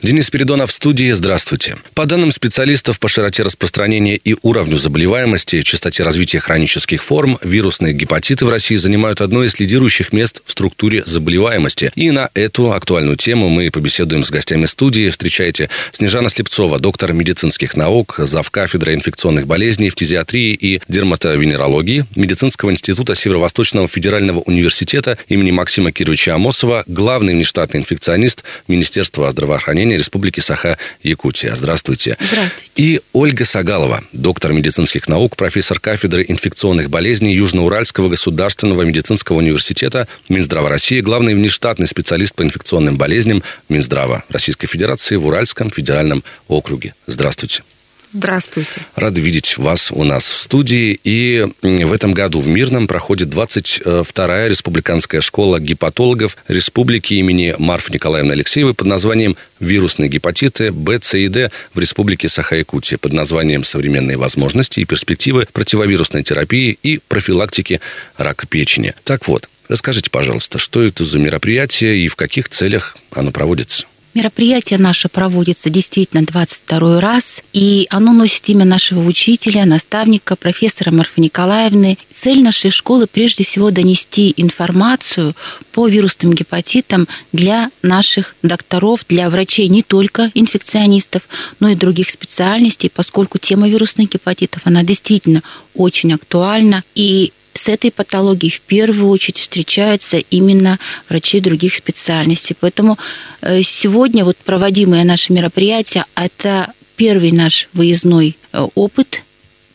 Денис Спиридонов в студии. Здравствуйте. По данным специалистов по широте распространения и уровню заболеваемости, частоте развития хронических форм, вирусные гепатиты в России занимают одно из лидирующих мест в структуре заболеваемости. И на эту актуальную тему мы побеседуем с гостями студии. Встречайте Снежана Слепцова, доктор медицинских наук, зав. кафедры инфекционных болезней, фтизиатрии и дерматовенерологии Медицинского института Северо-Восточного федерального университета имени Максима Кировича Амосова, главный внештатный инфекционист Министерства здравоохранения управления Республики Саха-Якутия. Здравствуйте. Здравствуйте. И Ольга Сагалова, доктор медицинских наук, профессор кафедры инфекционных болезней Южноуральского государственного медицинского университета Минздрава России, главный внештатный специалист по инфекционным болезням Минздрава Российской Федерации в Уральском федеральном округе. Здравствуйте. Здравствуйте. Рады видеть вас у нас в студии. И в этом году в Мирном проходит 22-я республиканская школа гепатологов Республики имени Марфы Николаевны Алексеевой под названием «Вирусные гепатиты Б, С и Д в Республике Саха-Якутия» под названием «Современные возможности и перспективы противовирусной терапии и профилактики рака печени». Так вот, расскажите, пожалуйста, что это за мероприятие и в каких целях оно проводится? Мероприятие наше проводится действительно 22 раз, и оно носит имя нашего учителя, наставника, профессора Марфы Николаевны. Цель нашей школы прежде всего донести информацию по вирусным гепатитам для наших докторов, для врачей не только инфекционистов, но и других специальностей, поскольку тема вирусных гепатитов, она действительно очень актуальна. И с этой патологией в первую очередь встречаются именно врачи других специальностей. Поэтому э, сегодня вот проводимое наше мероприятие – это первый наш выездной э, опыт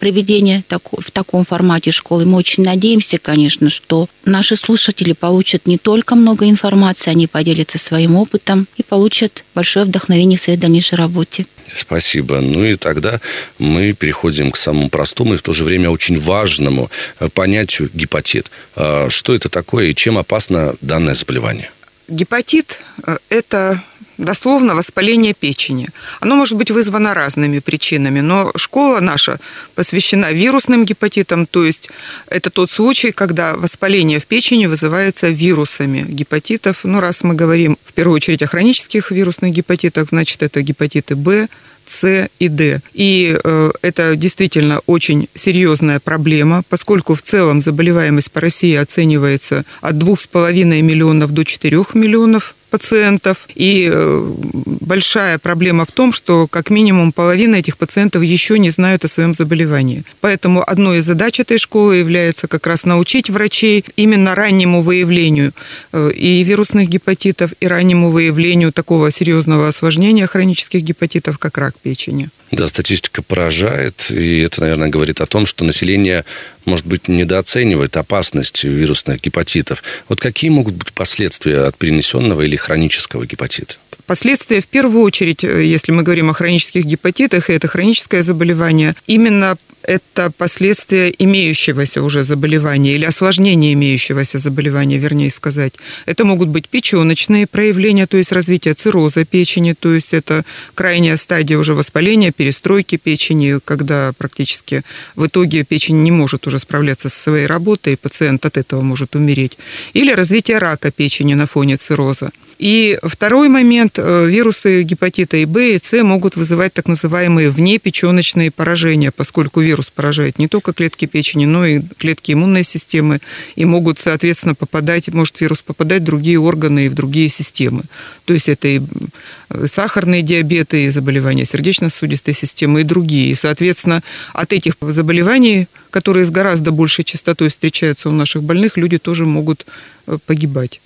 проведения в таком формате школы. Мы очень надеемся, конечно, что наши слушатели получат не только много информации, они поделятся своим опытом и получат большое вдохновение в своей дальнейшей работе. Спасибо. Ну и тогда мы переходим к самому простому и в то же время очень важному э, понятию гепатит. А что это такое и чем опасно данное заболевание? Гепатит э, – это дословно воспаление печени. Оно может быть вызвано разными причинами, но школа наша посвящена вирусным гепатитам, то есть это тот случай, когда воспаление в печени вызывается вирусами гепатитов. Ну, раз мы говорим в первую очередь о хронических вирусных гепатитах, значит, это гепатиты Б, с и Д. И э, это действительно очень серьезная проблема, поскольку в целом заболеваемость по России оценивается от 2,5 миллионов до 4 миллионов пациентов. И э, большая проблема в том, что как минимум половина этих пациентов еще не знают о своем заболевании. Поэтому одной из задач этой школы является как раз научить врачей именно раннему выявлению э, и вирусных гепатитов, и раннему выявлению такого серьезного осложнения хронических гепатитов, как рак печени. Да, статистика поражает, и это, наверное, говорит о том, что население, может быть, недооценивает опасность вирусных гепатитов. Вот какие могут быть последствия от перенесенного или хронического гепатита? Последствия, в первую очередь, э, если мы говорим о хронических гепатитах, и это хроническое заболевание, именно это последствия имеющегося уже заболевания или осложнения имеющегося заболевания, вернее сказать. Это могут быть печеночные проявления, то есть развитие цирроза печени, то есть это крайняя стадия уже воспаления, перестройки печени, когда практически в итоге печень не может уже справляться со своей работой, и пациент от этого может умереть. Или развитие рака печени на фоне цирроза. И второй момент, э, вирусы гепатита и Б и С могут вызывать так называемые внепеченочные поражения, поскольку вирус поражает не только клетки печени, но и клетки иммунной системы, и могут, соответственно, попадать, может вирус попадать в другие органы и в другие системы. То есть это и сахарные диабеты, и заболевания сердечно-сосудистой системы, и другие. И, соответственно, от этих заболеваний, которые с гораздо большей частотой встречаются у наших больных, люди тоже могут э, погибать.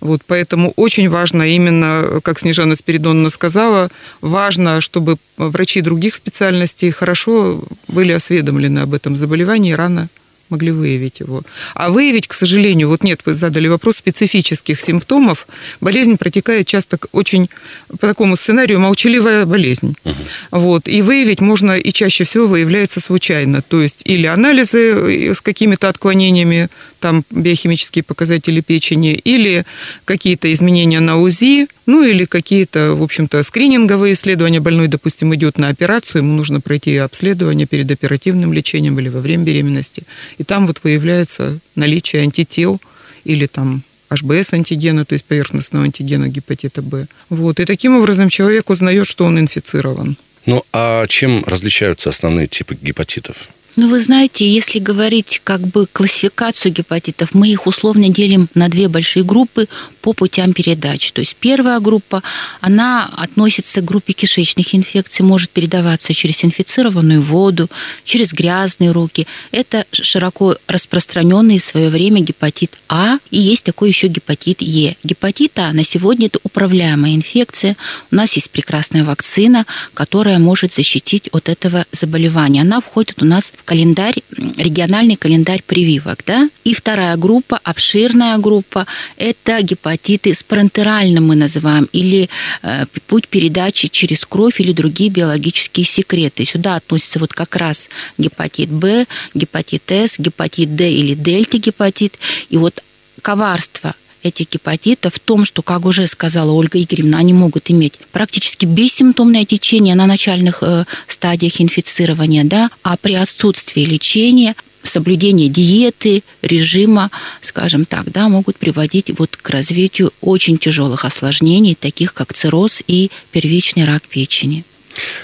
Вот, поэтому очень важно именно, как Снежана Спиридоновна сказала, важно, чтобы врачи других специальностей хорошо были осведомлены об этом заболевании рано могли выявить его. А выявить, к сожалению, вот нет, вы задали вопрос специфических симптомов. Болезнь протекает часто очень по такому сценарию молчаливая болезнь. Угу. Вот. И выявить можно и чаще всего выявляется случайно. То есть или анализы э, с какими-то отклонениями там биохимические показатели печени, или какие-то изменения на УЗИ, ну или какие-то, в общем-то, скрининговые исследования. Больной, допустим, идет на операцию, ему нужно пройти обследование перед оперативным лечением или во время беременности. И там вот выявляется наличие антител или там HBS-антигена, то есть поверхностного антигена гепатита Б. Вот. И таким образом человек узнает, что он инфицирован. Ну, а чем различаются основные типы гепатитов? Ну, вы знаете, если говорить как бы классификацию гепатитов, мы их условно делим на две большие группы по путям передачи. То есть первая группа, она относится к группе кишечных инфекций, может передаваться через инфицированную воду, через грязные руки. Это широко распространенный в свое время гепатит А, и есть такой еще гепатит Е. Гепатит А на сегодня это управляемая инфекция. У нас есть прекрасная вакцина, которая может защитить от этого заболевания. Она входит у нас календарь, региональный календарь прививок. Да? И вторая группа, обширная группа, это гепатиты с парентеральным мы называем, или э, путь передачи через кровь или другие биологические секреты. Сюда относится вот как раз гепатит Б, гепатит С, гепатит Д или дельта-гепатит. И вот коварство этих гепатитов в том, что, как уже сказала Ольга Игоревна, они могут иметь практически бессимптомное течение на начальных э, стадиях инфицирования, да, а при отсутствии лечения соблюдение диеты, режима, скажем так, да, могут приводить вот к развитию очень тяжелых осложнений, таких как цирроз и первичный рак печени.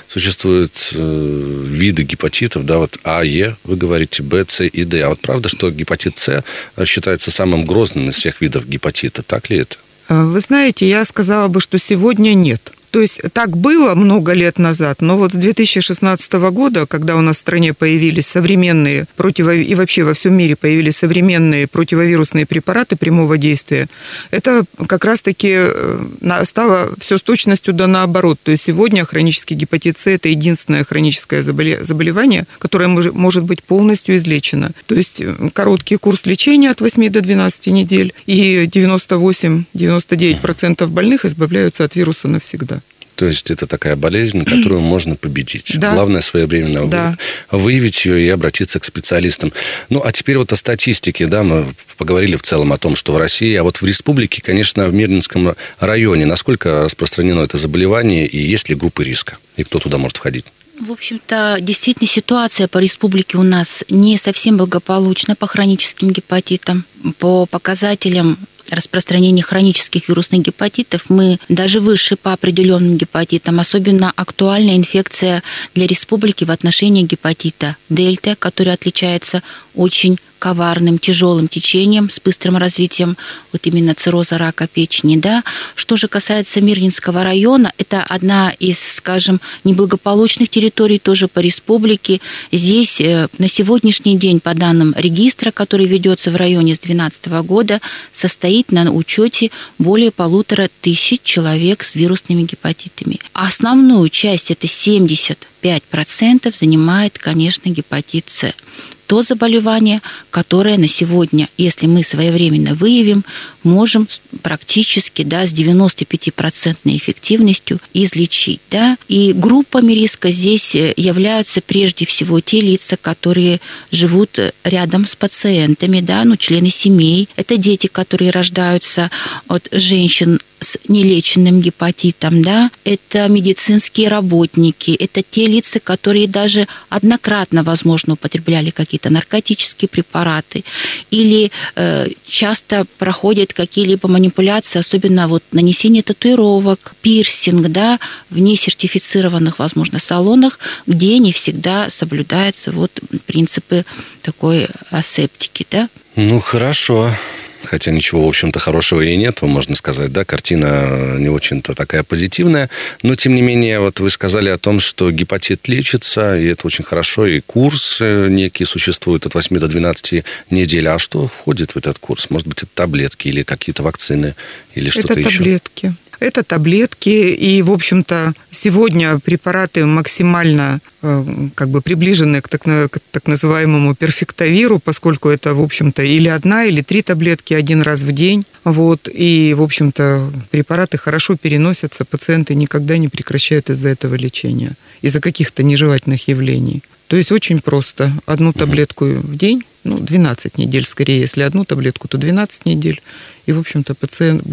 Существуют э, виды гепатитов, да, вот А, Е, вы говорите, Б, С и Д. А вот правда, что гепатит С считается самым грозным из всех видов гепатита? Так ли это? Э, вы знаете, я сказала бы, что сегодня нет. То есть так было много лет назад, но вот с 2016 года, когда у нас в стране появились современные противо... и вообще во всем мире появились современные противовирусные препараты прямого действия, это как раз-таки э, стало все с точностью да наоборот. То есть сегодня хронический гепатит С – это единственное хроническое заболевание, которое может быть полностью излечено. То есть э, короткий курс лечения от 8 до 12 недель, и 98-99% больных избавляются от вируса навсегда. То есть это такая болезнь, которую можно победить. Да. Главное своевременно да. выявить ее и обратиться к специалистам. Ну, а теперь вот о статистике, да, мы поговорили в целом о том, что в России, а вот в республике, конечно, в Мирнинском районе, насколько распространено это заболевание и есть ли группы риска, и кто туда может входить? В общем-то, действительно, ситуация по республике у нас не совсем благополучна по хроническим гепатитам. По показателям распространения хронических вирусных гепатитов мы даже выше по определенным гепатитам. Особенно актуальна инфекция для республики в отношении гепатита дельта, который отличается очень коварным, тяжелым течением с быстрым развитием вот именно цирроза рака печени. Да? Что же касается Мирнинского района, это одна из, скажем, неблагополучных территорий тоже по республике. Здесь э, на сегодняшний день, по данным регистра, который ведется в районе с 2012 года, состоит на учете более полутора тысяч человек с вирусными гепатитами. Основную часть, это 75%, занимает, конечно, гепатит С то заболевание, которое на сегодня, если мы своевременно выявим, можем практически да, с 95% эффективностью излечить. Да? И группами риска здесь э, являются прежде всего те лица, которые живут рядом с пациентами, да, ну, члены семей. Это дети, которые рождаются от женщин с нелеченным гепатитом, да, это медицинские работники, это те лица, которые даже однократно, возможно, употребляли какие-то наркотические препараты или э, часто проходят какие-либо манипуляции, особенно вот нанесение татуировок, пирсинг, да, в несертифицированных, возможно, салонах, где не всегда соблюдаются вот принципы такой асептики, да. Ну, хорошо хотя ничего, в общем-то, хорошего и нет, можно сказать, да, картина не очень-то такая позитивная, но, тем не менее, вот вы сказали о том, что гепатит лечится, и это очень хорошо, и курс некий существует от 8 до 12 недель, а что входит в этот курс? Может быть, это таблетки или какие-то вакцины, или что-то еще? Это таблетки. Это таблетки, и, в общем-то, сегодня препараты максимально э, как бы приближены к так, к так называемому перфектовиру, поскольку это, в общем-то, или одна, или три таблетки один раз в день. Вот, и, в общем-то, препараты хорошо переносятся, пациенты никогда не прекращают из-за этого лечения, из-за каких-то нежелательных явлений. То есть очень просто. Одну таблетку в день, ну, 12 недель скорее. Если одну таблетку, то 12 недель. И, в общем-то, пациент,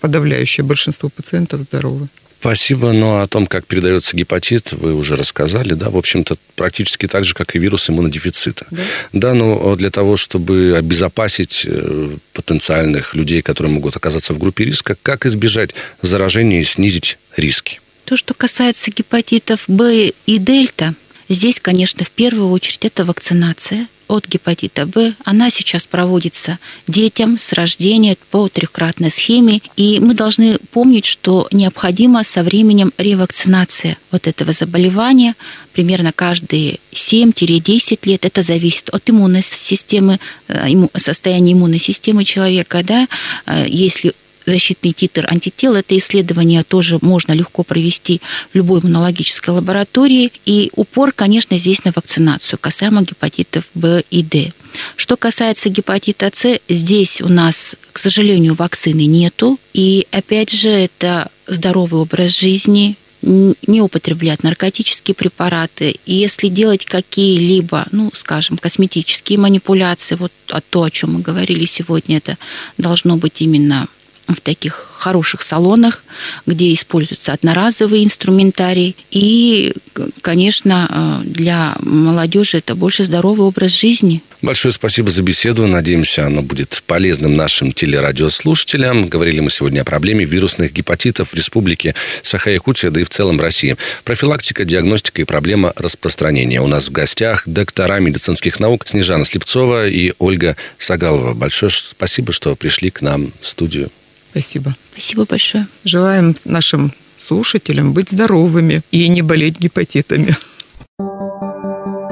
подавляющее большинство пациентов здоровы. Спасибо. Но о том, как передается гепатит, вы уже рассказали, да, в общем-то, практически так же, как и вирус иммунодефицита. Да, да но для того, чтобы обезопасить э, потенциальных людей, которые могут оказаться в группе риска, как избежать заражения и снизить риски? То, что касается гепатитов Б и дельта, здесь, конечно, в первую очередь это вакцинация от гепатита Б. Она сейчас проводится детям с рождения по трехкратной схеме. И мы должны помнить, что необходима со временем ревакцинация вот этого заболевания примерно каждые 7-10 лет. Это зависит от иммунной системы, э, состояния иммунной системы человека. Да? Э, если защитный титр антител. Это исследование тоже можно легко провести в любой иммунологической лаборатории. И упор, конечно, здесь на вакцинацию касаемо гепатитов Б и Д. Что касается гепатита С, здесь у нас, к сожалению, вакцины нету. И опять же, это здоровый образ жизни, не употреблять наркотические препараты. И если делать какие-либо, ну, скажем, косметические манипуляции, вот то, о чем мы говорили сегодня, это должно быть именно в таких хороших салонах, где используется одноразовый инструментарий. И, конечно, э, для молодежи это больше здоровый образ жизни. Большое спасибо за беседу. Надеемся, оно будет полезным нашим телерадиослушателям. Говорили мы сегодня о проблеме вирусных гепатитов в республике Саха-Якутия, да и в целом России. Профилактика, диагностика и проблема распространения. У нас в гостях доктора медицинских наук Снежана Слепцова и Ольга Сагалова. Большое спасибо, что пришли к нам в студию. Спасибо. Спасибо большое. Желаем нашим слушателям быть здоровыми и не болеть гепатитами.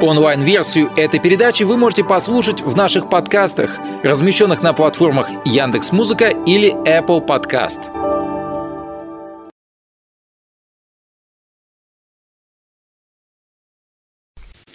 Онлайн-версию этой передачи вы можете послушать в наших подкастах, размещенных на платформах Яндекс.Музыка или Apple Podcast.